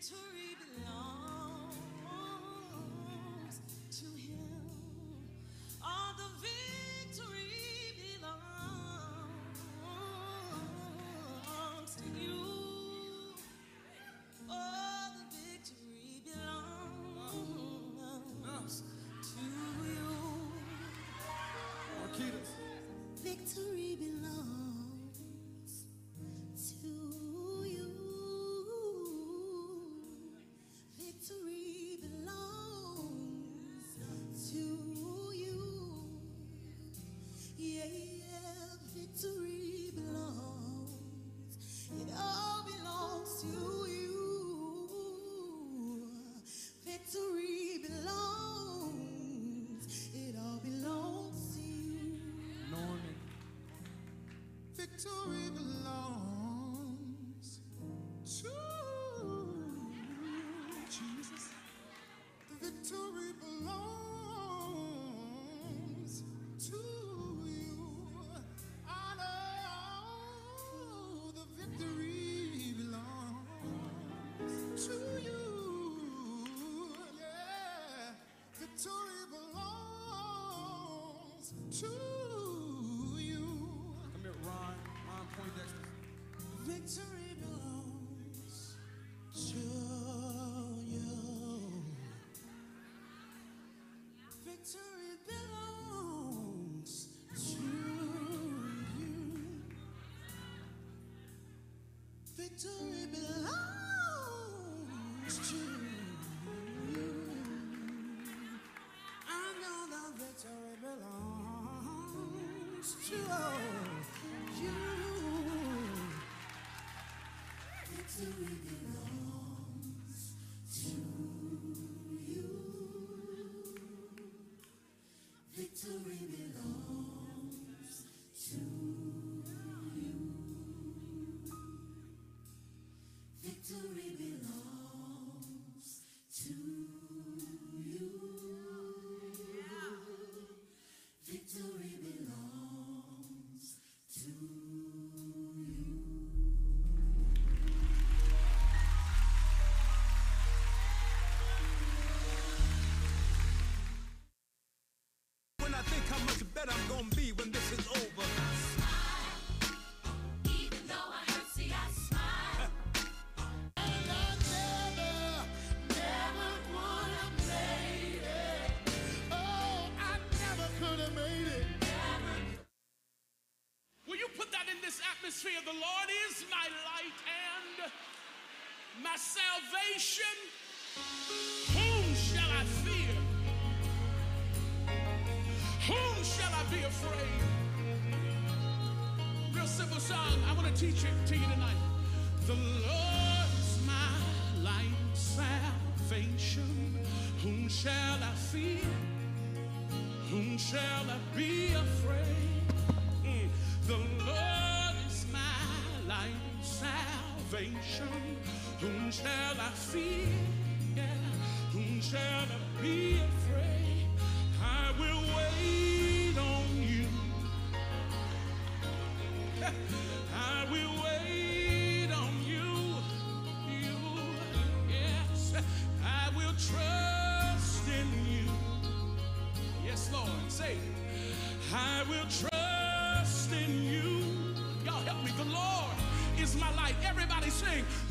Victory Victory belongs to Jesus. The victory belongs to you. I know the victory belongs to you. Yeah, victory belongs to Victory belongs to you. Victory belongs to you. Victory belongs to you. I know the victory belongs to you. Victory When I think how much better I'm gonna be when this is over. Even though I hurt, see, I smile. And I never, never would have made it. Oh, I never could have made it. Will you put that in this atmosphere? The Lord is my light and my salvation. Whom shall I be afraid? Real simple song. I want to teach it to you tonight. The Lord is my light salvation. Whom shall I fear? Whom shall I be afraid? Mm. The Lord is my light salvation. Whom shall I fear? Yeah. Whom shall I be afraid?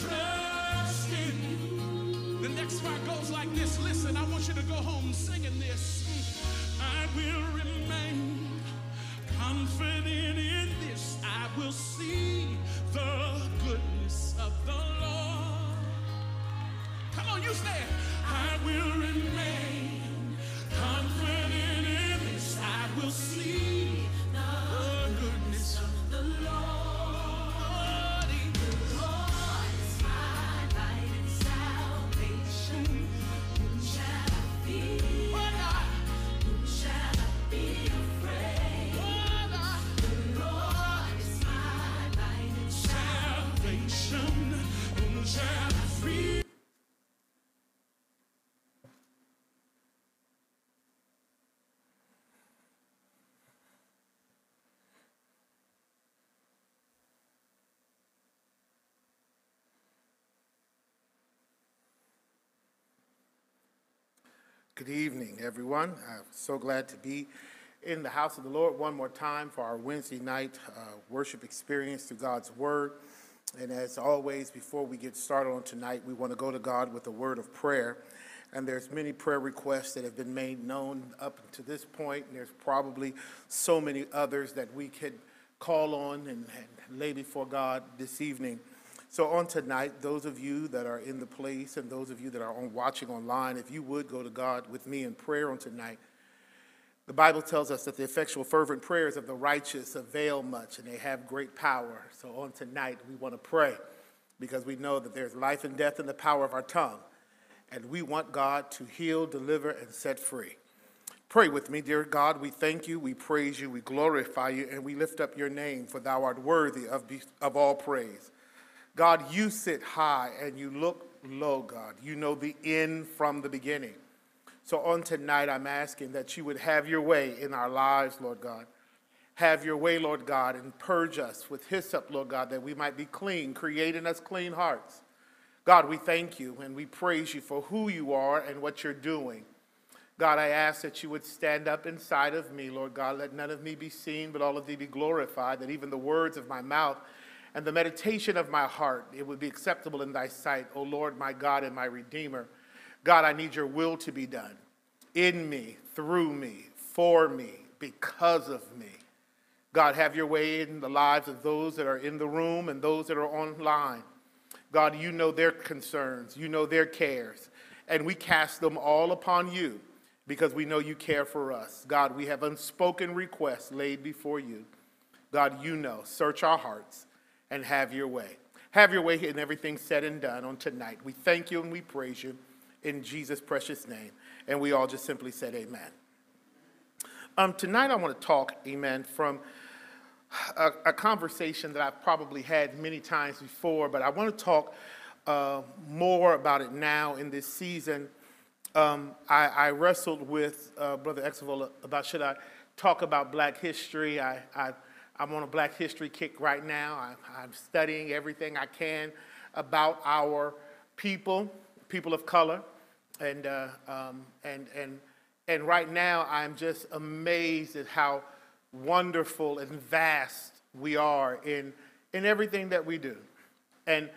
trust in you. The next part goes like this. Listen, I want you to go home singing this. I will Good evening, everyone. I'm so glad to be in the house of the Lord one more time for our Wednesday night uh, worship experience through God's Word. And as always, before we get started on tonight, we want to go to God with a word of prayer. And there's many prayer requests that have been made known up to this point, and there's probably so many others that we could call on and, and lay before God this evening. So on tonight, those of you that are in the place and those of you that are on, watching online, if you would go to God with me in prayer on tonight. The Bible tells us that the effectual fervent prayers of the righteous avail much and they have great power. So on tonight, we want to pray because we know that there's life and death in the power of our tongue. And we want God to heal, deliver, and set free. Pray with me, dear God. We thank you, we praise you, we glorify you, and we lift up your name, for thou art worthy of, be, of all praise. God, you sit high and you look low, God. You know the end from the beginning. So on tonight, I'm asking that you would have your way in our lives, Lord God. Have your way, Lord God, and purge us with hyssop, Lord God, that we might be clean, creating us clean hearts. God, we thank you and we praise you for who you are and what you're doing. God, I ask that you would stand up inside of me, Lord God. Let none of me be seen, but all of thee be glorified, that even the words of my mouth and the meditation of my heart, it would be acceptable in thy sight, O Lord, my God and my Redeemer. God, I need your will to be done in me, through me, for me, because of me. God, have your way in the lives of those that are in the room and those that are online. God, you know their concerns, you know their cares, and we cast them all upon you because we know you care for us. God, we have unspoken requests laid before you. God, you know. Search our hearts and have your way. Have your way in everything said and done on tonight. We thank you and we praise you in Jesus' precious name. And we all just simply said, Amen. Um, tonight, I want to talk, amen, from a, a, conversation that I've probably had many times before, but I want to talk uh, more about it now in this season. Um, I, I, wrestled with uh, Brother Exavola about should I talk about black history. I, I I'm on a Black History kick right now. I'm, I'm studying everything I can about our people, people of color, and uh, um, and and and right now I'm just amazed at how wonderful and vast we are in in everything that we do, and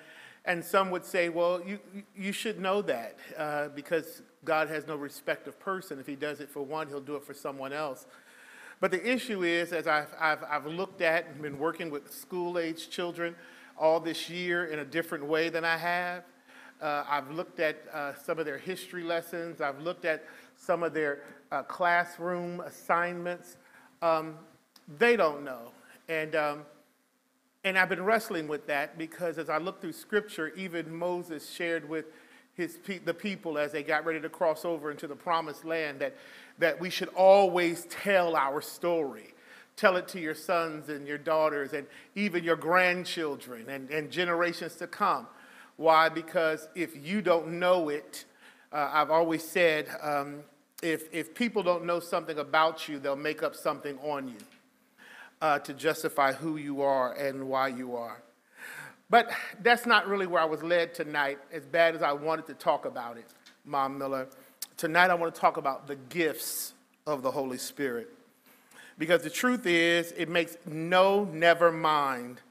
and some would say, well, you you should know that uh, because God has no respect of person. If He does it for one, He'll do it for someone else. But the issue is, as I've, I've, I've looked at and been working with school age children all this year in a different way than I have, uh, I've looked at uh, some of their history lessons, I've looked at some of their uh, classroom assignments. Um, they don't know. And, um, and I've been wrestling with that because as I look through scripture, even Moses shared with his pe- the people as they got ready to cross over into the promised land that that we should always tell our story. Tell it to your sons and your daughters and even your grandchildren and, and generations to come. Why? Because if you don't know it, uh, I've always said, um, if, if people don't know something about you, they'll make up something on you uh, to justify who you are and why you are. But that's not really where I was led tonight, as bad as I wanted to talk about it, Mom Miller. Tonight, I want to talk about the gifts of the Holy Spirit. Because the truth is, it makes no never mind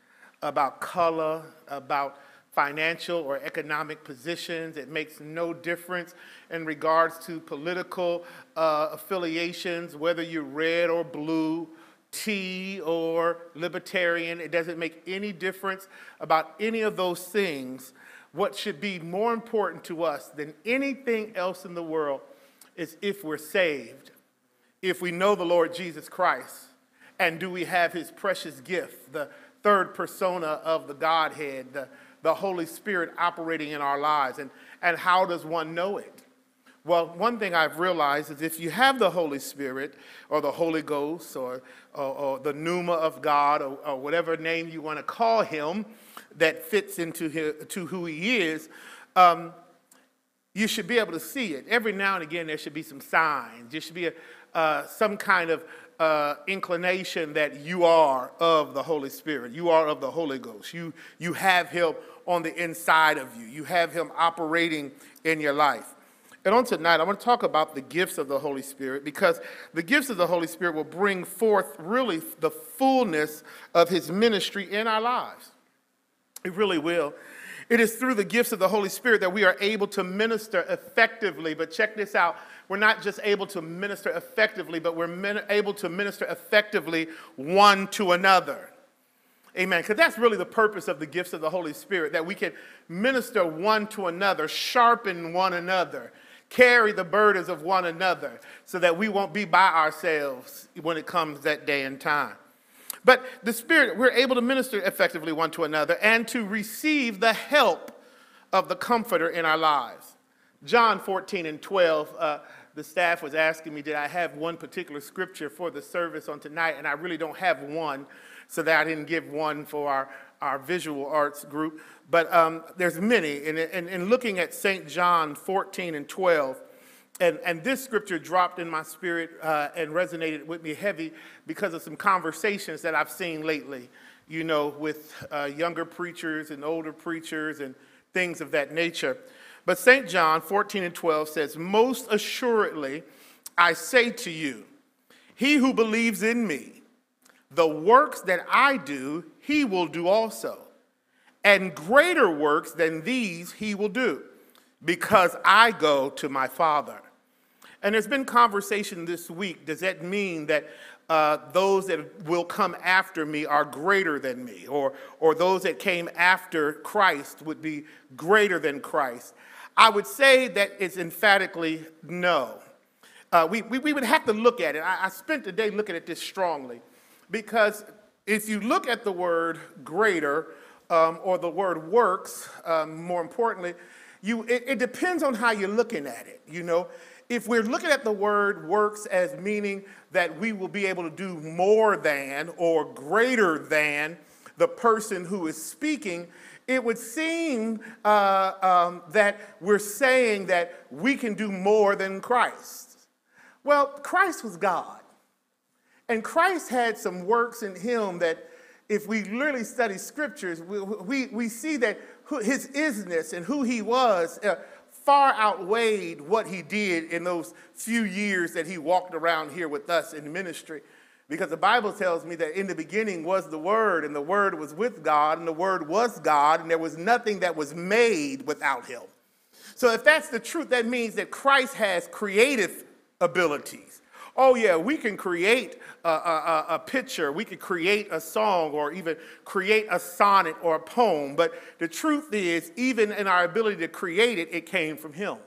about color, about financial or economic positions. It makes no difference in regards to political uh, affiliations, whether you're red or blue, T or libertarian. It doesn't make any difference about any of those things what should be more important to us than anything else in the world is if we're saved, if we know the Lord Jesus Christ, and do we have his precious gift, the third persona of the Godhead, the, the Holy Spirit operating in our lives, and, and how does one know it? Well, one thing I've realized is if you have the Holy Spirit or the Holy Ghost or, or, or the pneuma of God or, or, whatever name you want to call him that fits into his, to who he is, um, you should be able to see it. Every now and again, there should be some signs. There should be a, uh, some kind of uh, inclination that you are of the Holy Spirit. You are of the Holy Ghost. You, you have him on the inside of you. You have him operating in your life. And on tonight, I want to talk about the gifts of the Holy Spirit because the gifts of the Holy Spirit will bring forth really the fullness of his ministry in our lives. It really will. It is through the gifts of the Holy Spirit that we are able to minister effectively. But check this out we're not just able to minister effectively, but we're min- able to minister effectively one to another. Amen. Because that's really the purpose of the gifts of the Holy Spirit, that we can minister one to another, sharpen one another, carry the burdens of one another, so that we won't be by ourselves when it comes that day and time. But the Spirit, we're able to minister effectively one to another and to receive the help of the Comforter in our lives. John 14 and 12, uh, the staff was asking me, did I have one particular scripture for the service on tonight? And I really don't have one, so that I didn't give one for our, our visual arts group. But um, there's many. And in looking at St. John 14 and 12, and, and this scripture dropped in my spirit uh, and resonated with me heavy because of some conversations that I've seen lately, you know, with uh, younger preachers and older preachers and things of that nature. But St. John 14 and 12 says, Most assuredly, I say to you, he who believes in me, the works that I do, he will do also. And greater works than these he will do, because I go to my Father. And there's been conversation this week. Does that mean that uh, those that will come after me are greater than me, or, or those that came after Christ would be greater than Christ? I would say that it's emphatically no. Uh, we, we, we, would have to look at it. I, I spent the day looking at this strongly because if you look at the word greater um, or the word works, um, more importantly, you, it, it depends on how you're looking at it. You know, if we're looking at the word works as meaning that we will be able to do more than or greater than the person who is speaking, it would seem uh, um, that we're saying that we can do more than Christ. Well, Christ was God. And Christ had some works in him that, if we literally study scriptures, we, we, we see that his isness and who he was uh, far outweighed what he did in those few years that he walked around here with us in ministry. Because the Bible tells me that in the beginning was the Word, and the Word was with God, and the Word was God, and there was nothing that was made without Him. So, if that's the truth, that means that Christ has creative abilities. Oh, yeah, we can create a, a, a, picture, we can create a song, or even create a sonnet or a poem. But the truth is, even in our ability to create it, it came from Him.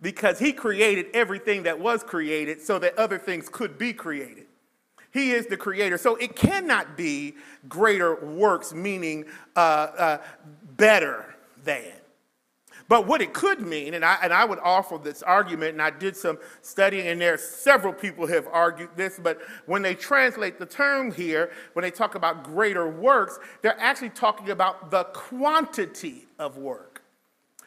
Because He created everything that was created so that other things could be created. He is the creator. So it cannot be greater works, meaning uh, uh, better than. But what it could mean, and I, and I would offer this argument, and I did some studying, and there several people have argued this, but when they translate the term here, when they talk about greater works, they're actually talking about the quantity of work.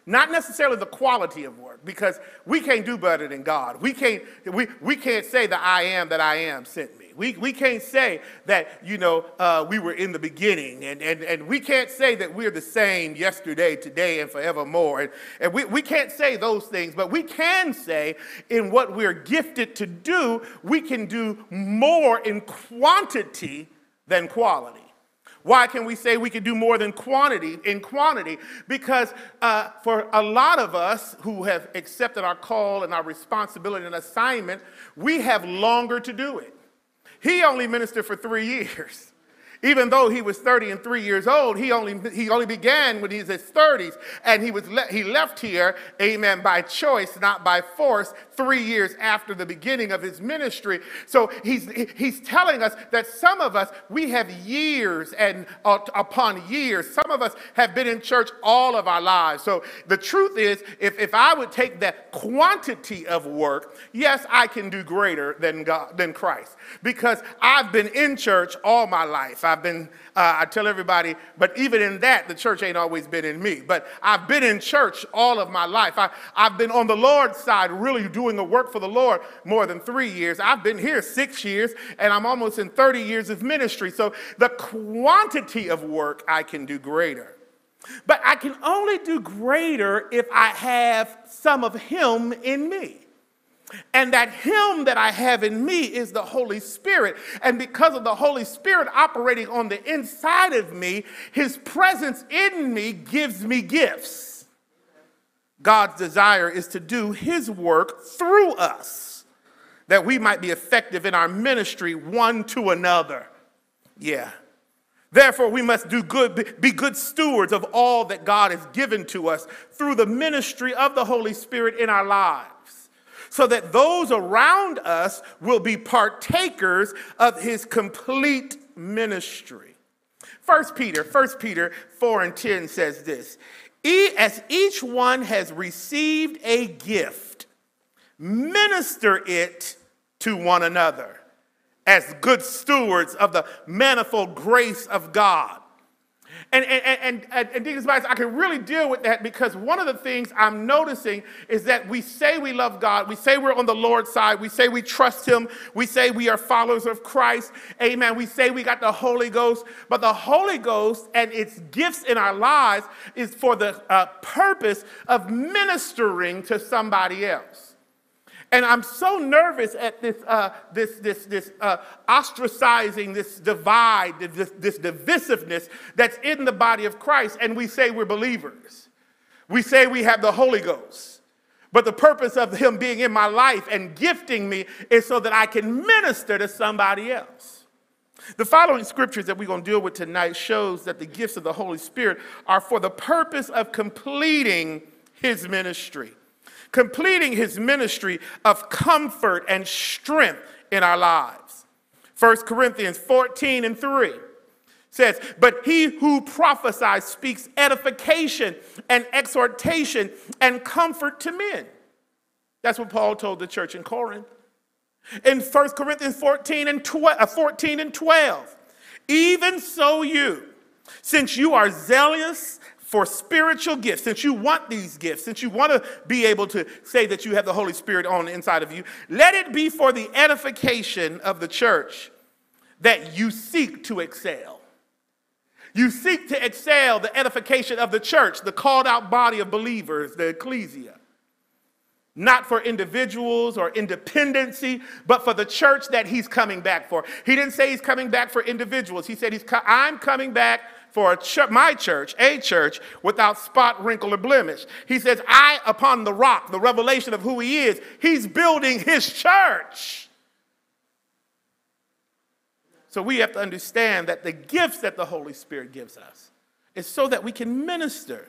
Not necessarily the quality of work, because we can't do better than God. We can't, we, we can't say the I am that I am sent me. We, we can't say that, you know, uh, we were in the beginning. And, and, and we can't say that we're the same yesterday, today, and forevermore. And, and we, we can't say those things. But we can say in what we're gifted to do, we can do more in quantity than quality. Why can we say we can do more than quantity in quantity? Because uh, for a lot of us who have accepted our call and our responsibility and assignment, we have longer to do it. He only ministered for three years. Even though he was 30 and three years old, he only, he only began when he was his 30s. And he, was le- he left here, amen, by choice, not by force, three years after the beginning of his ministry. So he's, he's telling us that some of us, we have years and uh, upon years. Some of us have been in church all of our lives. So the truth is, if, if I would take that quantity of work, yes, I can do greater than, God, than Christ because I've been in church all my life. I've been, uh, I tell everybody, but even in that, the church ain't always been in me. But I've been in church all of my life. I, I've been on the Lord's side, really doing the work for the Lord more than three years. I've been here six years, and I'm almost in 30 years of ministry. So the quantity of work I can do greater. But I can only do greater if I have some of Him in me. And that Him that I have in me is the Holy Spirit. And because of the Holy Spirit operating on the inside of me, His presence in me gives me gifts. God's desire is to do His work through us, that we might be effective in our ministry one to another. Yeah. Therefore, we must do good, be good stewards of all that God has given to us through the ministry of the Holy Spirit in our lives so that those around us will be partakers of his complete ministry. 1 Peter, 1 Peter 4 and 10 says this As each one has received a gift, minister it to one another as good stewards of the manifold grace of God. And, and, and, and, Deacons I can really deal with that because one of the things I'm noticing is that we say we love God, we say we're on the Lord's side, we say we trust Him, we say we are followers of Christ, amen. We say we got the Holy Ghost, but the Holy Ghost and its gifts in our lives is for the uh, purpose of ministering to somebody else. And I'm so nervous at this, uh, this, this, this uh, ostracizing, this divide, this, this divisiveness that's in the body of Christ. And we say we're believers. We say we have the Holy Ghost. But the purpose of Him being in my life and gifting me is so that I can minister to somebody else. The following scriptures that we're going to deal with tonight shows that the gifts of the Holy Spirit are for the purpose of completing His ministry completing his ministry of comfort and strength in our lives. 1 Corinthians 14 and 3 says, But he who prophesies speaks edification and exhortation and comfort to men. That's what Paul told the church in Corinth. In 1 Corinthians 14 and 12, uh, 14 and 12, even so you, since you are zealous for spiritual gifts, since you want these gifts, since you want to be able to say that you have the Holy Spirit on the inside of you, let it be for the edification of the church that you seek to excel. You seek to excel the edification of the church, the called out body of believers, the ecclesia. Not for individuals or independency, but for the church that he's coming back for. He didn't say he's coming back for individuals. He said, he's I'm coming back for ch- my church, a church, without spot, wrinkle, or blemish. He says, I, upon the rock, the revelation of who he is, he's building his church. So we have to understand that the gifts that the Holy Spirit gives us is so that we can minister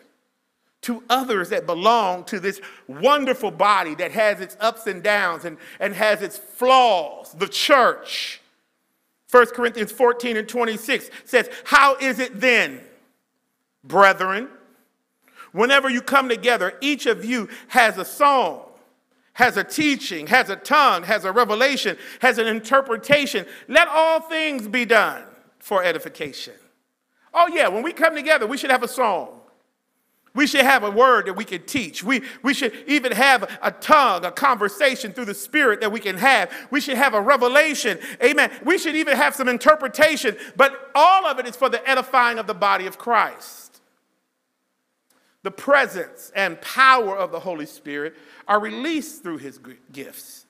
to others that belong to this wonderful body that has its ups and downs and, and has its flaws, the church. 1 Corinthians 14 and 26 says, How is it then, brethren? Whenever you come together, each of you has a song, has a teaching, has a tongue, has a revelation, has an interpretation. Let all things be done for edification. Oh, yeah, when we come together, we should have a song. We should have a word that we can teach. We, we should even have a tongue, a conversation through the Spirit that we can have. We should have a revelation. Amen. We should even have some interpretation, but all of it is for the edifying of the body of Christ. The presence and power of the Holy Spirit are released through his gifts.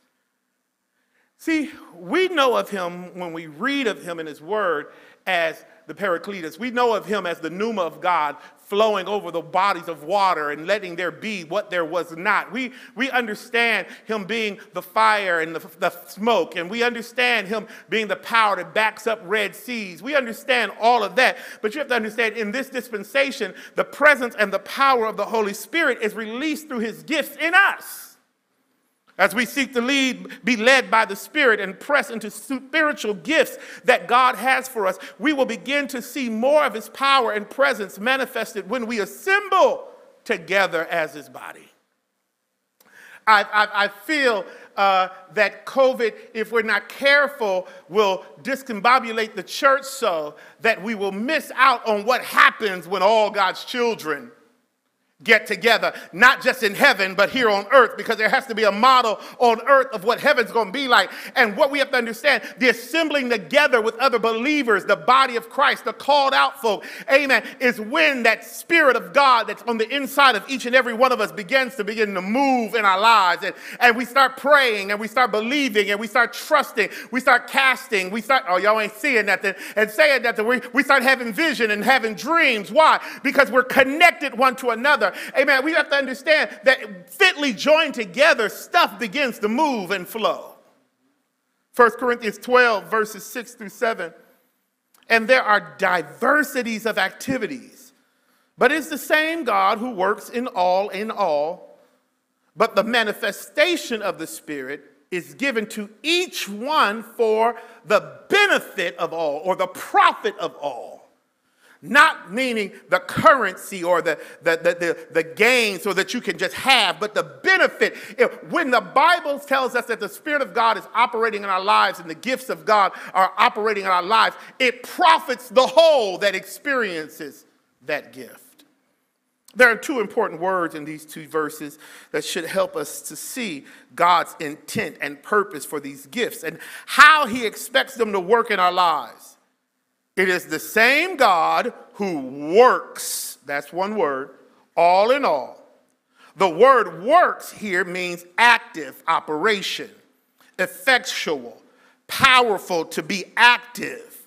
See, we know of him when we read of him in his word as the Paracletus. We know of him as the pneuma of God flowing over the bodies of water and letting there be what there was not. We, we understand him being the fire and the, the smoke, and we understand him being the power that backs up Red Seas. We understand all of that. But you have to understand in this dispensation, the presence and the power of the Holy Spirit is released through his gifts in us. As we seek to lead, be led by the Spirit and press into spiritual gifts that God has for us, we will begin to see more of His power and presence manifested when we assemble together as His body. I, I, I feel uh, that COVID, if we're not careful, will discombobulate the church so that we will miss out on what happens when all God's children get together, not just in heaven, but here on earth, because there has to be a model on earth of what heaven's going to be like. And what we have to understand the assembling together with other believers, the body of Christ, the called out folk, amen, is when that Spirit of God that's on the inside of each and every one of us begins to begin to move in our lives. And, and we start praying and we start believing and we start trusting, we start casting, we start, oh, y'all ain't seeing nothing, and saying nothing. we, we start having vision and having dreams. Why? Because we're connected one to another. Amen. We have to understand that fitly joined together, stuff begins to move and flow. 1 Corinthians 12, verses 6 through 7. And there are diversities of activities, but it's the same God who works in all in all. But the manifestation of the Spirit is given to each one for the benefit of all or the profit of all not meaning the currency or the, the, the, the, the gain so that you can just have, but the benefit. When the Bible tells us that the Spirit of God is operating in our lives and the gifts of God are operating in our lives, it profits the whole that experiences that gift. There are two important words in these two verses that should help us to see God's intent and purpose for these gifts and how He expects them to work in our lives. It is the same God who works, that's one word, all in all. The word works here means active operation, effectual, powerful to be active,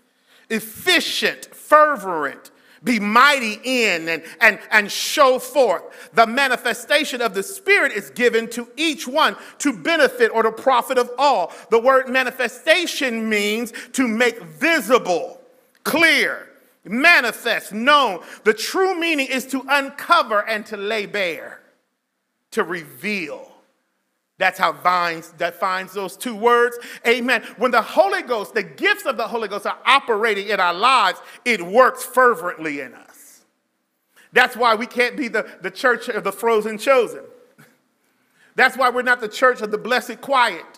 efficient, fervent, be mighty in and, and, and show forth. The manifestation of the Spirit is given to each one to benefit or to profit of all. The word manifestation means to make visible clear, manifest, known. The true meaning is to uncover and to lay bare, to reveal. That's how Vine's defines those two words. Amen. When the Holy Ghost, the gifts of the Holy Ghost are operating in our lives, it works fervently in us. That's why we can't be the, the church of the frozen chosen. That's why we're not the church of the blessed quiet.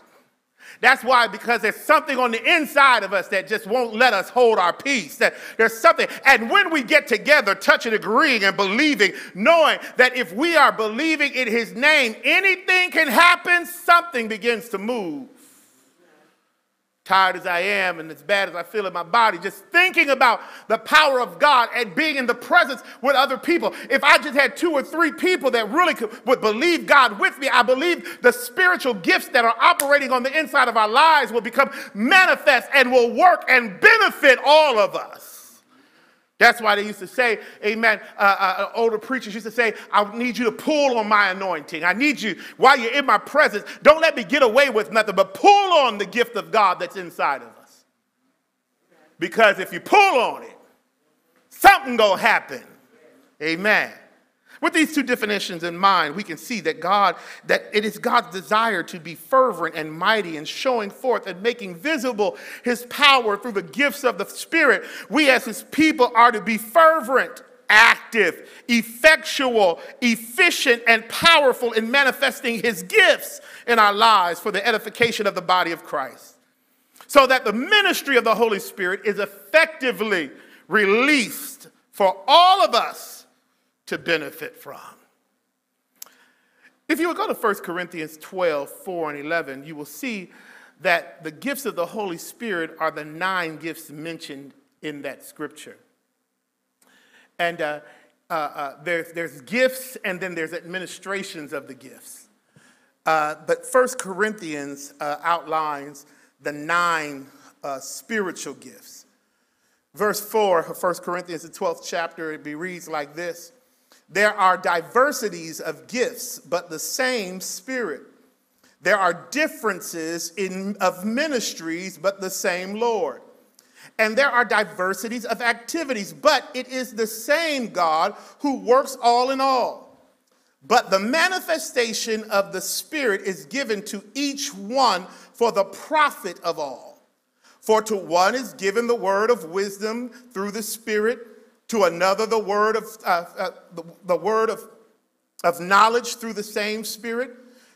That's why, because there's something on the inside of us that just won't let us hold our peace. That there's something. And when we get together, touching, agreeing, and believing, knowing that if we are believing in his name, anything can happen, something begins to move tired as I am and as bad as I feel in my body, just thinking about the power of God and being in the presence with other people. If I just had two or three people that really could, would believe God with me, I believe the spiritual gifts that are operating on the inside of our lives will become manifest and will work and benefit all of us. That's why they used to say, amen, uh, uh, older preachers used to say, I need you to pull on my anointing. I need you, while you're in my presence, don't let me get away with nothing, but pull on the gift of God that's inside of us. Because if you pull on it, something gonna happen. Amen. With these two definitions in mind, we can see that God, that it is God's desire to be fervent and mighty and showing forth and making visible his power through the gifts of the Spirit. We as his people are to be fervent, active, effectual, efficient, and powerful in manifesting his gifts in our lives for the edification of the body of Christ. So that the ministry of the Holy Spirit is effectively released for all of us to benefit from. If you go to 1 Corinthians 12, 4 and 11, you will see that the gifts of the Holy Spirit are the nine gifts mentioned in that scripture. And uh, uh, uh, there's, there's gifts and then there's administrations of the gifts. Uh, but 1 Corinthians uh, outlines the nine uh, spiritual gifts. Verse 4 of 1 Corinthians, the 12th chapter, it reads like this there are diversities of gifts, but the same Spirit. There are differences in, of ministries, but the same Lord. And there are diversities of activities, but it is the same God who works all in all. But the manifestation of the Spirit is given to each one for the profit of all. For to one is given the word of wisdom through the Spirit to another the word of, uh, uh, the, the word of, of knowledge through the same Spirit,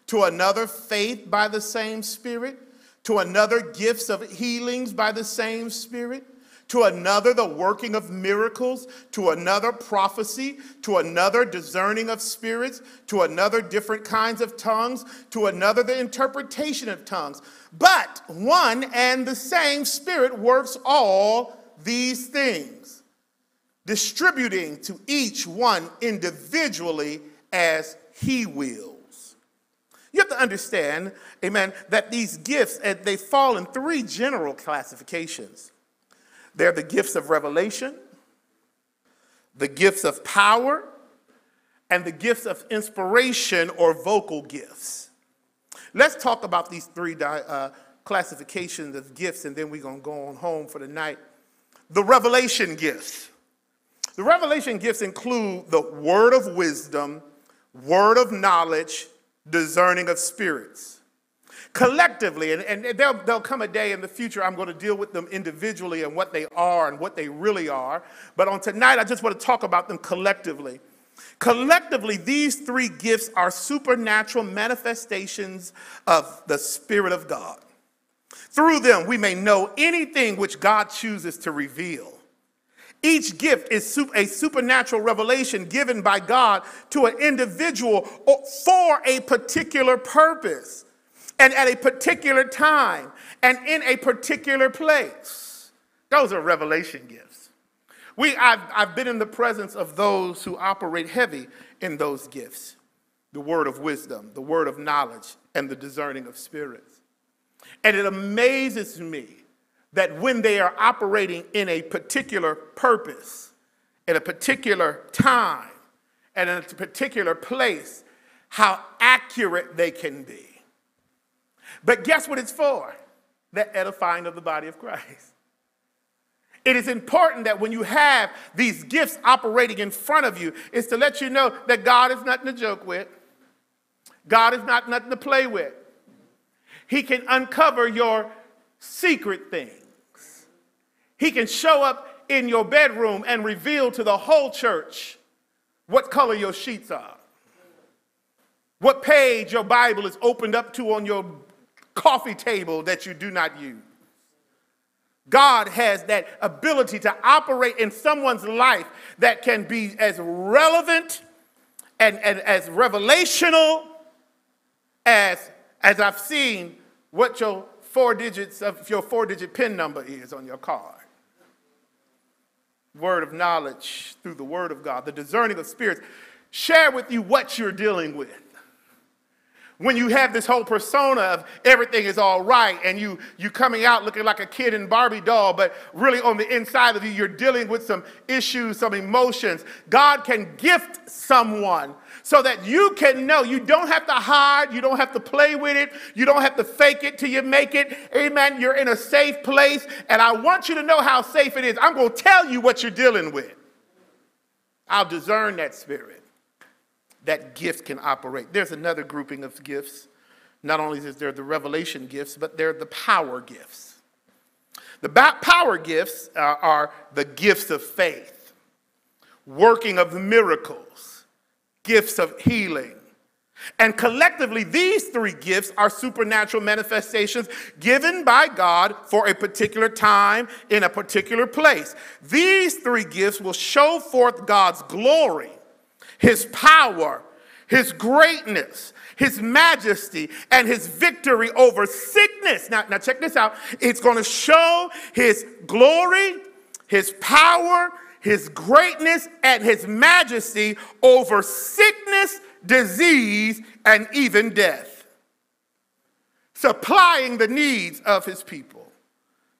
to another faith by the same Spirit, to another gifts of healings by the same Spirit, to another the working of miracles, to another prophecy, to another discerning of spirits, to another different kinds of tongues, to another the interpretation of tongues. But one and the same Spirit works all these things, distributing to each one individually as he wills. You have to understand, amen, that these gifts, they fall in three general classifications. They're the gifts of revelation, the gifts of power, and the gifts of inspiration or vocal gifts. Let's talk about these three uh, classifications of gifts, and then we're going to go on home for the night. The revelation gifts. The revelation gifts include the word of wisdom, word of knowledge, discerning of spirits collectively, and, and there'll, there'll come a day in the future I'm going to deal with them individually and what they are and what they really are. But on tonight, I just want to talk about them collectively. Collectively, these three gifts are supernatural manifestations of the Spirit of God. Through them, we may know anything which God chooses to reveal. Each gift is a supernatural revelation given by God to an individual for a particular purpose and at a particular time and in a particular place. Those are revelation gifts. We, I've, I've been in the presence of those who operate heavy in those gifts the word of wisdom, the word of knowledge, and the discerning of spirits. And it amazes me that when they are operating in a particular purpose, in a particular time, and in a particular place, how accurate they can be. But guess what it's for? The edifying of the body of Christ. It is important that when you have these gifts operating in front of you, is to let you know that God is nothing to joke with. God is not nothing to play with. He can uncover your secret things. He can show up in your bedroom and reveal to the whole church what color your sheets are, what page your Bible is opened up to on your coffee table that you do not use. God has that ability to operate in someone's life that can be as relevant and, and as revelational as, as I've seen what your four digits of your four digit PIN number is on your card. Word of knowledge through the word of God, the discerning of spirits. Share with you what you're dealing with when you have this whole persona of everything is all right and you you coming out looking like a Ken and Barbie doll, but really on the inside of you, you're dealing with some issues, some emotions. God can gift someone so that you can know you don't have to hide, you don't have to play with it, you don't have to fake it till you make it. Amen. You're in a safe place, and I want you to know how safe it is. I'm going to tell you what you're dealing with. I'll discern that spirit that gift can operate. There's another grouping of gifts. Not only is there the revelation gifts, but they're the power gifts. The power gifts are, are the gifts of faith, working of miracles, gifts of healing. And collectively, these three gifts are supernatural manifestations given by God for a particular time in a particular place. These three gifts will show forth God's glory his power, his greatness, his majesty, and his victory over sickness. Now, now check this out. It's going to show his glory, his power, his greatness, and his majesty over sickness, disease, and even death. Supplying the needs of his people.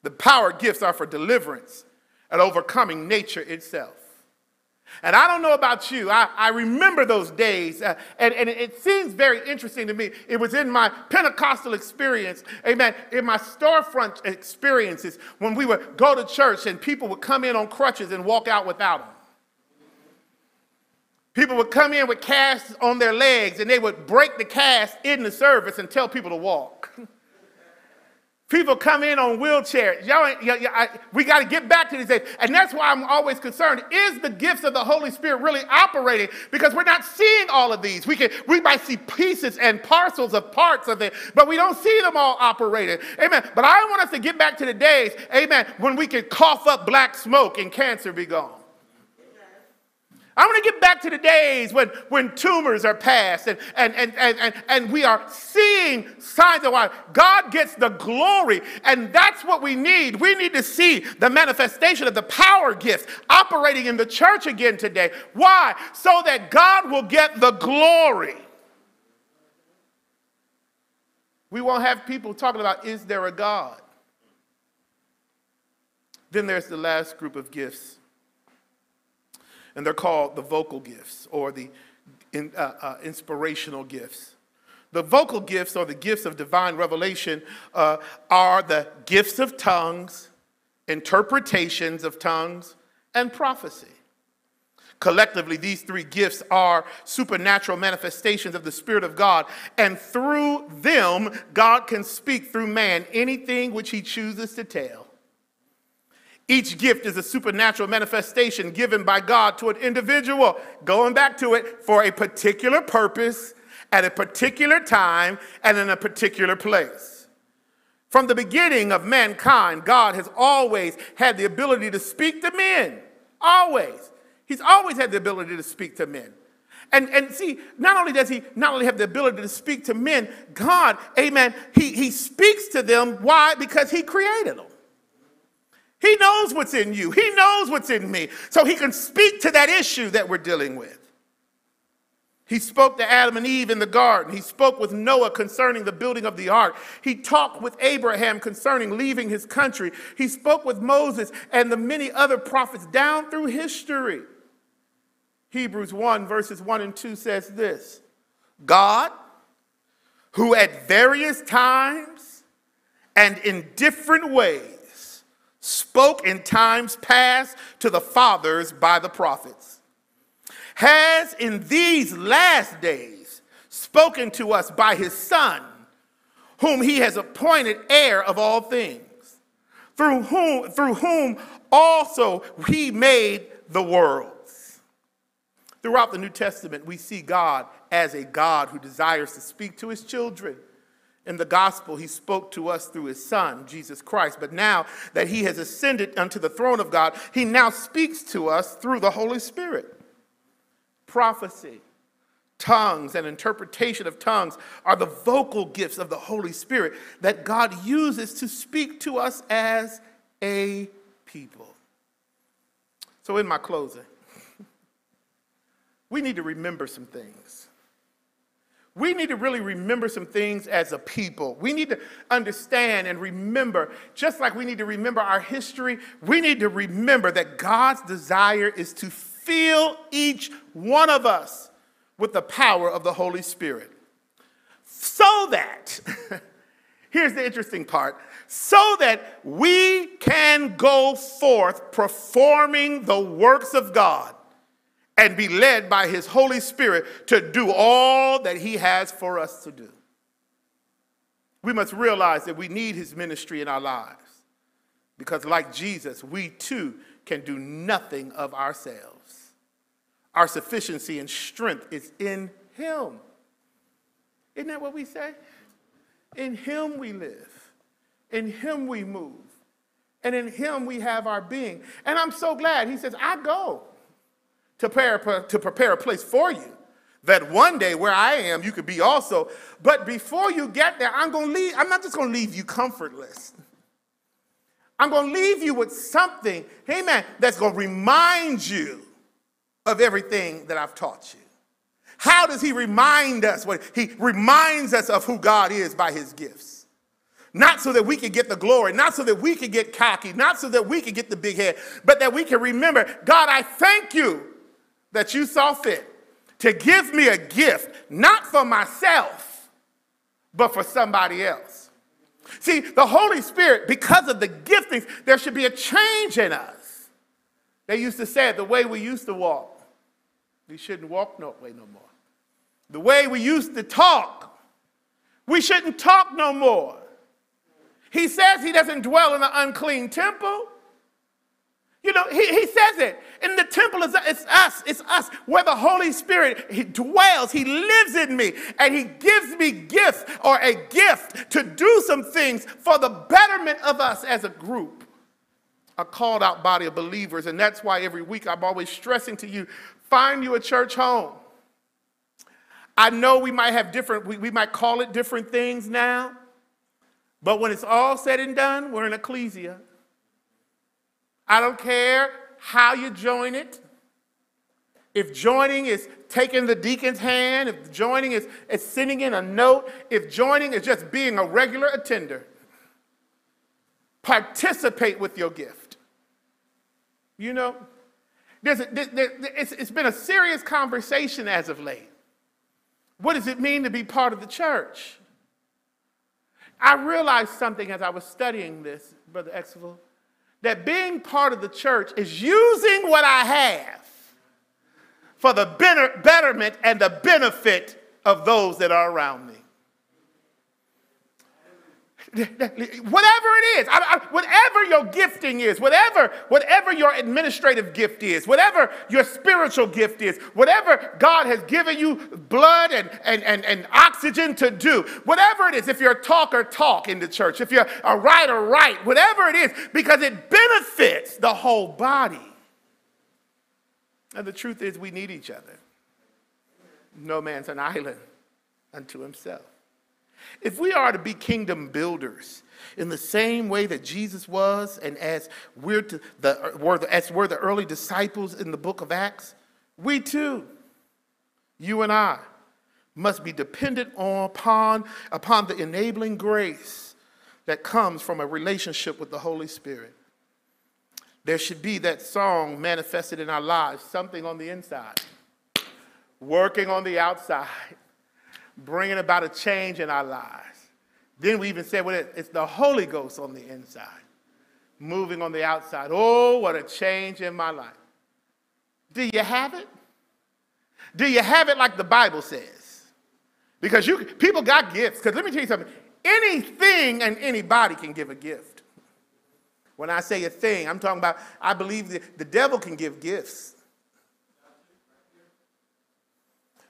The power gifts are for deliverance and overcoming nature itself. And I don't know about you, I, I remember those days, uh, and, and it seems very interesting to me. It was in my Pentecostal experience, amen, in my storefront experiences when we would go to church and people would come in on crutches and walk out without them. People would come in with casts on their legs and they would break the cast in the service and tell people to walk. People come in on wheelchairs. Y'all, we got to get back to these days. And that's why I'm always concerned. Is the gifts of the Holy Spirit really operating? Because we're not seeing all of these. We, can, we might see pieces and parcels of parts of it, but we don't see them all operating. Amen. But I want us to get back to the days, amen, when we could cough up black smoke and cancer be gone. I want to get back to the days when, when tumors are passed and, and, and, and, and, and we are seeing signs of why God gets the glory. And that's what we need. We need to see the manifestation of the power gifts operating in the church again today. Why? So that God will get the glory. We won't have people talking about, is there a God? Then there's the last group of gifts and they're called the vocal gifts or the in, uh, uh, inspirational gifts. The vocal gifts or the gifts of divine revelation uh, are the gifts of tongues, interpretations of tongues, and prophecy. Collectively, these three gifts are supernatural manifestations of the Spirit of God, and through them, God can speak through man anything which he chooses to tell. Each gift is a supernatural manifestation given by God to an individual, going back to it for a particular purpose, at a particular time, and in a particular place. From the beginning of mankind, God has always had the ability to speak to men. Always. He's always had the ability to speak to men. And, and see, not only does he not only have the ability to speak to men, God, amen, he, he speaks to them. Why? Because he created them. He knows what's in you. He knows what's in me. So he can speak to that issue that we're dealing with. He spoke to Adam and Eve in the garden. He spoke with Noah concerning the building of the ark. He talked with Abraham concerning leaving his country. He spoke with Moses and the many other prophets down through history. Hebrews 1, verses 1 and 2 says this God, who at various times and in different ways spoke in times past to the fathers by the prophets, has in these last days spoken to us by his Son, whom he has appointed heir of all things, through whom, through whom also he made the worlds. Throughout the New Testament, we see God as a God who desires to speak to his children. In the gospel, he spoke to us through his son, Jesus Christ. But now that he has ascended unto the throne of God, he now speaks to us through the Holy Spirit. Prophecy, tongues, and interpretation of tongues are the vocal gifts of the Holy Spirit that God uses to speak to us as a people. So, in my closing, we need to remember some things. We need to really remember some things as a people. We need to understand and remember, just like we need to remember our history, we need to remember that God's desire is to fill each one of us with the power of the Holy Spirit. So that, here's the interesting part, so that we can go forth performing the works of God and be led by his Holy Spirit to do all that he has for us to do. We must realize that we need his ministry in our lives because, like Jesus, we too can do nothing of ourselves. Our sufficiency and strength is in him. Isn't that what we say? In him we live, in him we move, and in him we have our being. And I'm so glad he says, I go to prepare, to prepare a place for you that one day where I am, you could be also. But before you get there, I'm going to leave, I'm not just going to leave you comfortless. I'm going to leave you with something, amen, that's going to remind you of everything that I've taught you. How does he remind us? What he reminds us of who God is by his gifts. Not so that we can get the glory, not so that we can get cocky, not so that we can get the big head, but that we can remember, God, I thank you that you saw fit to give me a gift, not for myself, but for somebody else. See, the Holy Spirit, because of the giftings, there should be a change in us. They used to say it the way we used to walk. We shouldn't walk no way no more. The way we used to talk, we shouldn't talk no more. He says he doesn't dwell in an unclean temple. You know, he, he says it. In the temple, is it's us. It's us. Where the Holy Spirit he dwells, He lives in me, and He gives me gifts or a gift to do some things for the betterment of us as a group, a called out body of believers. And that's why every week I'm always stressing to you find you a church home. I know we might have different, we, we might call it different things now, but when it's all said and done, we're an ecclesia. I don't care how you join it. If joining is taking the deacon's hand, if joining is, is sending in a note, if joining is just being a regular attender, participate with your gift. You know, there's a, there, there, it's, it's been a serious conversation as of late. What does it mean to be part of the church? I realized something as I was studying this, Brother Exville that being part of the church is using what I have for the betterment and the benefit of those that are around me. Whatever it is, I, I, whatever your gifting is, whatever, whatever your administrative gift is, whatever your spiritual gift is, whatever God has given you blood and, and, and, and oxygen to do, whatever it is, if you're a talker, talk in the church, if you're a writer, write, whatever it is, because it benefits the whole body. And the truth is, we need each other. No man's an island unto himself. If we are to be kingdom builders in the same way that Jesus was, and as we're to the, were the, as were the early disciples in the book of Acts, we too, you and I, must be dependent on, upon, upon the enabling grace that comes from a relationship with the Holy Spirit. There should be that song manifested in our lives, something on the inside, working on the outside bringing about a change in our lives. Then we even said, well, it's the Holy Ghost on the inside, moving on the outside. Oh, what a change in my life. Do you have it? Do you have it like the Bible says? Because you people got gifts. Because let me tell you something. Anything and anybody can give a gift. When I say a thing, I'm talking about, I believe that the devil can give gifts.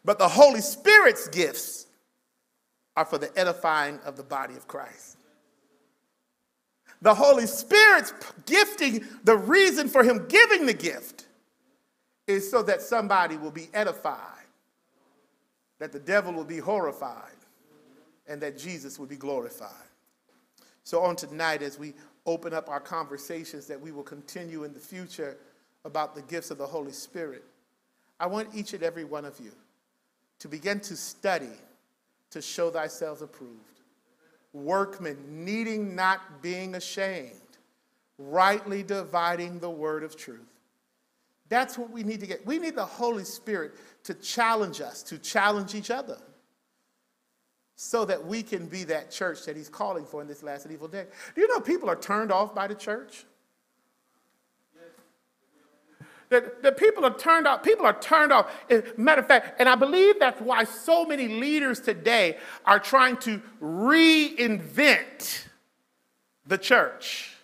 But the Holy Spirit's gifts are for the edifying of the body of Christ. The Holy Spirit's gifting, the reason for him giving the gift is so that somebody will be edified, that the devil will be horrified, and that Jesus will be glorified. So, on tonight, as we open up our conversations that we will continue in the future about the gifts of the Holy Spirit, I want each and every one of you to begin to study to show thyself approved. Workmen needing not being ashamed, rightly dividing the word of truth. That's what we need to get. We need the Holy Spirit to challenge us, to challenge each other, so that we can be that church that He's calling for in this last and evil day. Do you know people are turned off by the church? That, that people are turned off. People are turned off. Matter of fact, and I believe that's why so many leaders today are trying to reinvent the church.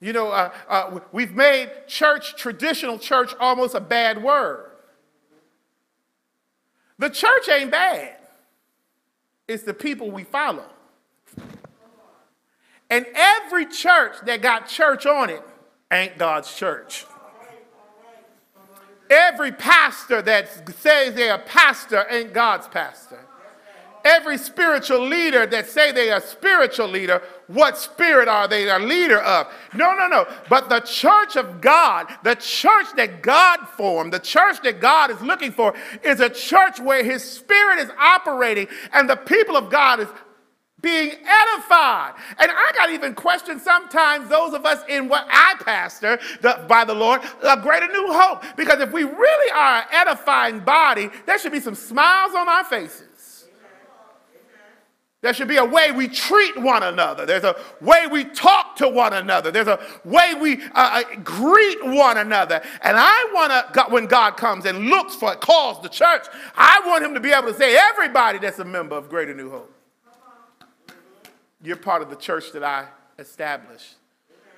You know, uh, uh, we've made church, traditional church, almost a bad word. The church ain't bad, it's the people we follow. And every church that got church on it ain't God's church. Every pastor that says they're a pastor ain't God's pastor. Every spiritual leader that say they are spiritual leader, what spirit are they a leader of? No, no, no. But the church of God, the church that God formed, the church that God is looking for, is a church where his spirit is operating and the people of God is being edified. And I got even questioned sometimes those of us in what I pastor the, by the Lord, a greater new hope. Because if we really are an edifying body, there should be some smiles on our faces. There should be a way we treat one another. There's a way we talk to one another. There's a way we uh, uh greet one another. And I want to, when God comes and looks for, calls the church, I want him to be able to say, everybody that's a member of Greater New Hope. You're part of the church that I established.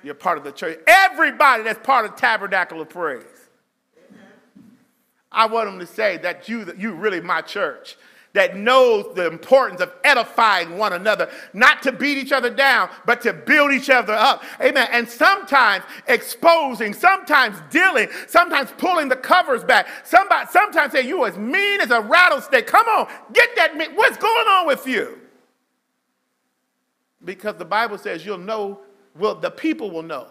You're part of the church. Everybody that's part of Tabernacle of Praise. I want them to say that you, that you really my church that knows the importance of edifying one another, not to beat each other down, but to build each other up. Amen. And sometimes exposing, sometimes dealing, sometimes pulling the covers back. Somebody, sometimes say, You as mean as a rattlesnake. Come on, get that. What's going on with you? Because the Bible says you'll know, well, the people will know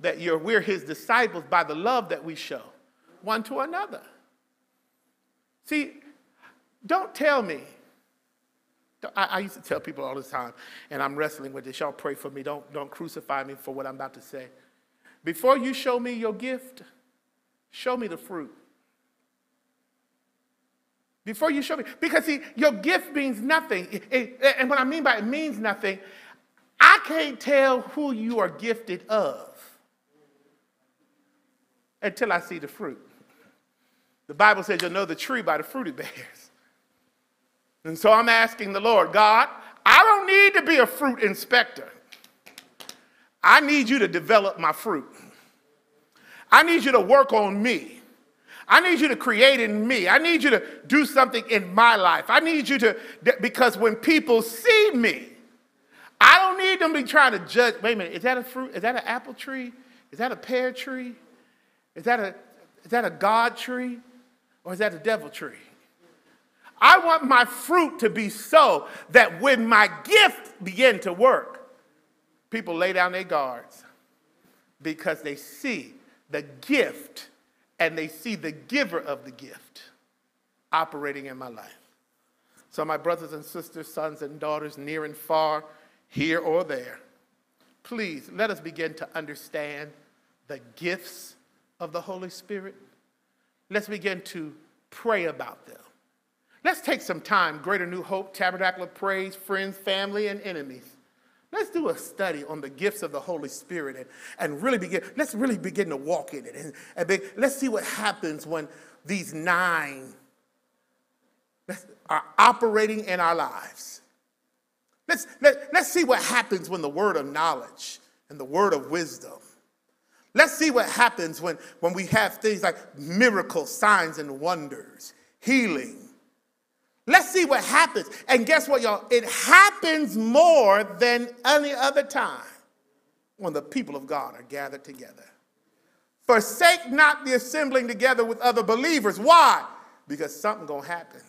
that you're, we're his disciples by the love that we show one to another. See, don't tell me. I, I, used to tell people all the time, and I'm wrestling with this. Y'all pray for me. Don't, don't crucify me for what I'm about to say. Before you show me your gift, show me the fruit. Before you show me, because see, your gift means nothing. It, it, and what I mean by it means nothing, I can't tell who you are gifted of until I see the fruit. The Bible says you'll know the tree by the fruit it bears. And so I'm asking the Lord, God, I don't need to be a fruit inspector. I need you to develop my fruit. I need you to work on me. I need you to create in me. I need you to do something in my life. I need you to, because when people see me, I don't need them to be trying to judge. Wait a minute, is that a fruit? Is that an apple tree? Is that a pear tree? Is that a, is that a God tree? Or is that a devil tree? I want my fruit to be so that when my gift begin to work, people lay down their guards because they see the gift and they see the giver of the gift operating in my life. So, my brothers and sisters, sons and daughters, near and far, here or there, please let us begin to understand the gifts of the Holy Spirit. Let's begin to pray about them. Let's take some time, Greater New Hope, Tabernacle of Praise, friends, family, and enemies. Let's do a study on the gifts of the Holy Spirit and, and really begin, let's really begin to walk in it. And, and be, let's see what happens when these nine are operating in our lives. Let's, let, let's see what happens when the word of knowledge and the word of wisdom. Let's see what happens when, when we have things like miracles, signs, and wonders, healing, Let's see what happens. And guess what, y'all? It happens more than any other time when the people of God are gathered together. Forsake not the assembling together with other believers. Why? Because something gonna happen.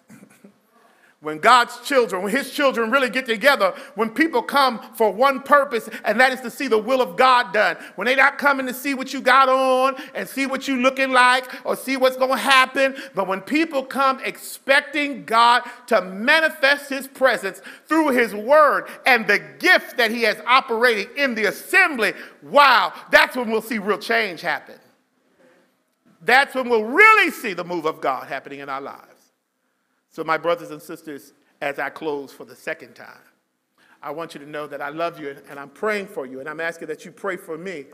When God's children, when his children really get together, when people come for one purpose, and that is to see the will of God done. When they're not coming to see what you got on and see what you looking like or see what's going to happen, but when people come expecting God to manifest his presence through his word and the gift that he has operating in the assembly, wow, that's when we'll see real change happen. That's when we'll really see the move of God happening in our lives. So, my brothers and sisters, as I close for the second time, I want you to know that I love you and I'm praying for you, and I'm asking that you pray for me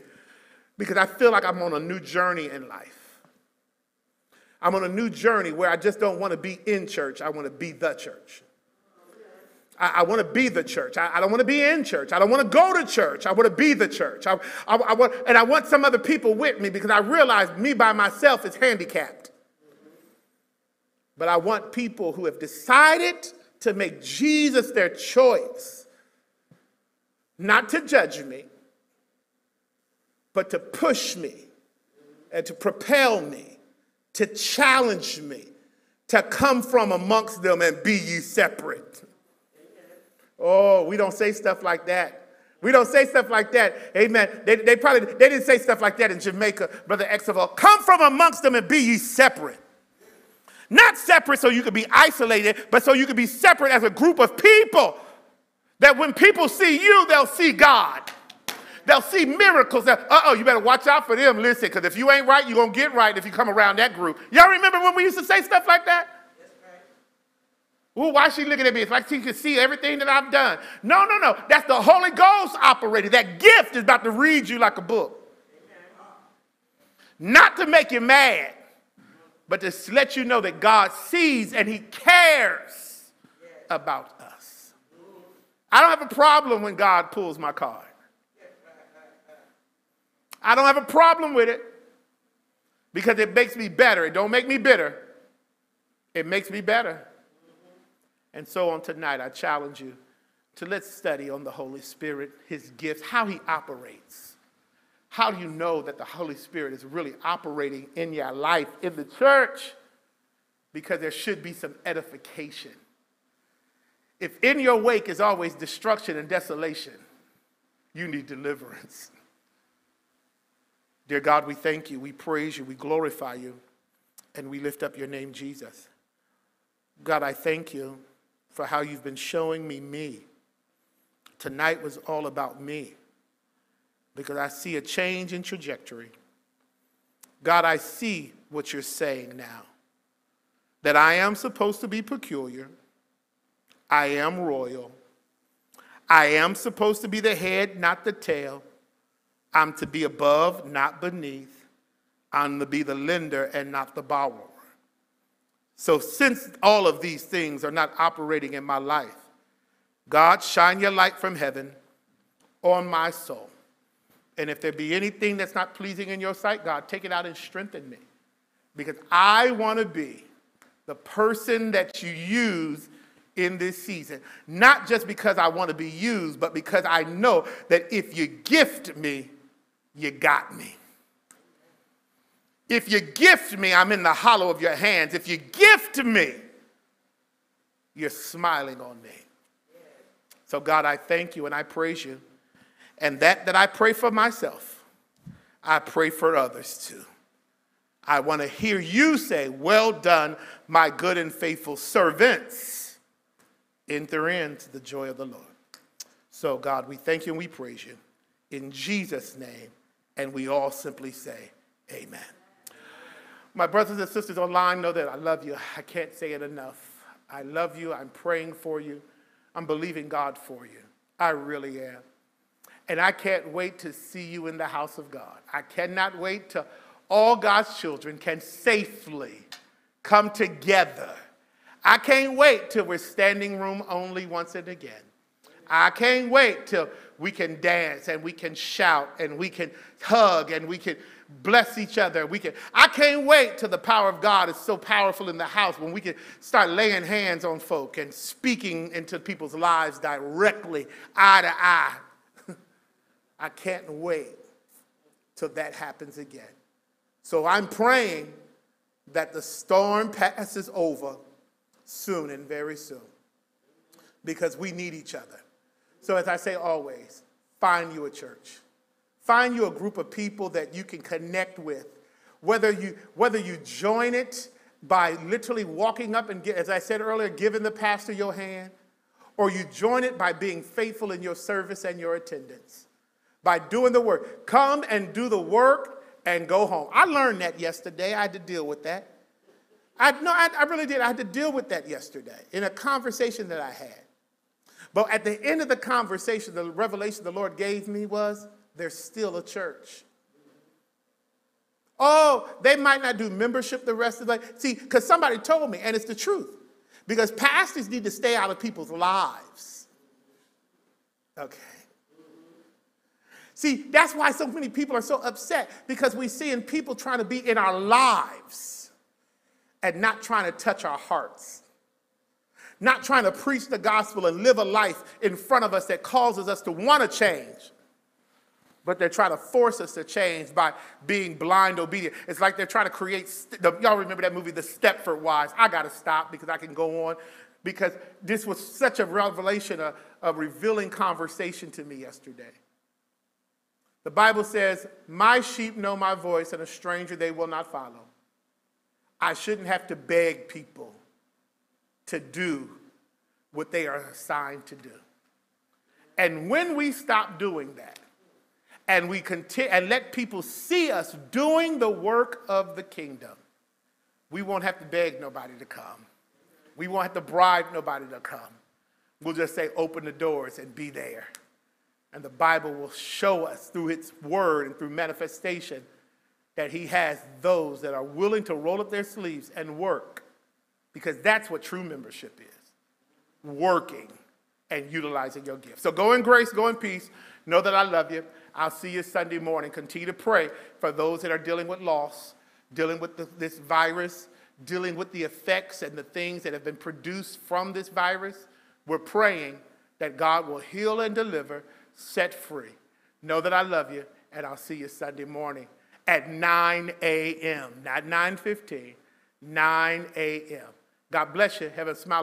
because I feel like I'm on a new journey in life. I'm on a new journey where I just don't want to be in church, I want to be the church. I, I want to be the church. I, I don't want to be in church. I don't want to go to church. I want to be the church. I, I, want, and I want some other people with me because I realize me by myself is handicapped. But I want people who have decided to make Jesus their choice, not to judge me, but to push me and to propel me, to challenge me, to come from amongst them and be ye separate. Oh, we don't say stuff like that. We don't say stuff like that. Amen. They, they probably they didn't say stuff like that in Jamaica, Brother Exeval. Come from amongst them and be ye separate. Not separate so you could be isolated, but so you could be separate as a group of people. That when people see you, they'll see God. They'll see miracles. Uh oh, you better watch out for them. Listen, because if you ain't right, you're going to get right if you come around that group. Y'all remember when we used to say stuff like that? Well, why is she looking at me? It's like she can see everything that I've done. No, no, no. That's the Holy Ghost operating. That gift is about to read you like a book. Not to make you mad, but to let you know that God sees and He cares about us. I don't have a problem when God pulls my card. I don't have a problem with it because it makes me better. It don't make me bitter. It makes me better. And so on tonight, I challenge you to let's study on the Holy Spirit, his gifts, how he operates. How do you know that the Holy Spirit is really operating in your life, in the church? Because there should be some edification. If in your wake is always destruction and desolation, you need deliverance. Dear God, we thank you, we praise you, we glorify you, and we lift up your name, Jesus. God, I thank you for how you've been showing me me. Tonight was all about me because I see a change in trajectory. God, I see what you're saying now that I am supposed to be peculiar, I am royal, I am supposed to be the head, not the tail. I'm to be above, not beneath. I'm to be the lender and not the borrower. So, since all of these things are not operating in my life, God, shine your light from heaven on my soul. And if there be anything that's not pleasing in your sight, God, take it out and strengthen me. Because I want to be the person that you use in this season. Not just because I want to be used, but because I know that if you gift me, you got me. If you gift me, I'm in the hollow of your hands. If you gift me, you're smiling on me. So, God, I thank you and I praise you. And that that I pray for myself, I pray for others too. I want to hear you say, Well done, my good and faithful servants. Enter into the joy of the Lord. So, God, we thank you and we praise you. In Jesus' name. And we all simply say, Amen. My brothers and sisters online know that I love you. I can't say it enough. I love you. I'm praying for you. I'm believing God for you. I really am. And I can't wait to see you in the house of God. I cannot wait till all God's children can safely come together. I can't wait till we're standing room only once and again. I can't wait till we can dance and we can shout and we can hug and we can bless each other. We can I can't wait till the power of God is so powerful in the house when we can start laying hands on folk and speaking into people's lives directly, eye to eye. I can't wait till that happens again. So I'm praying that the storm passes over soon and very soon because we need each other. So, as I say always, find you a church. Find you a group of people that you can connect with. Whether you, whether you join it by literally walking up and, get, as I said earlier, giving the pastor your hand, or you join it by being faithful in your service and your attendance, by doing the work. Come and do the work and go home. I learned that yesterday. I had to deal with that. I, no, I, I really did. I had to deal with that yesterday in a conversation that I had. But at the end of the conversation, the revelation the Lord gave me was there's still a church. Oh, they might not do membership the rest of the. See, because somebody told me, and it's the truth. Because pastors need to stay out of people's lives. Okay. See, that's why so many people are so upset because we see in people trying to be in our lives and not trying to touch our hearts not trying to preach the gospel and live a life in front of us that causes us to want to change. But they're trying to force us to change by being blind obedient. It's like they're trying to create, y'all remember that movie, The Stepford Wives? I got to stop because I can go on because this was such a revelation, a, a revealing conversation to me yesterday. The Bible says, My sheep know my voice, and a stranger they will not follow. I shouldn't have to beg people to do what they are assigned to do. And when we stop doing that, and we continue and let people see us doing the work of the kingdom, we won't have to beg nobody to come. We won't have to bribe nobody to come. We'll just say, open the doors and be there. And the Bible will show us through its word and through manifestation that He has those that are willing to roll up their sleeves and work because that's what true membership is working and utilizing your gift. So go in grace, go in peace. Know that I love you. I'll see you Sunday morning. Continue to pray for those that are dealing with loss, dealing with the, this virus, dealing with the effects and the things that have been produced from this virus. We're praying that God will heal and deliver, set free. Know that I love you, and I'll see you Sunday morning at 9 a.m., not 9:15, 9 a.m. God bless you. Have a smile.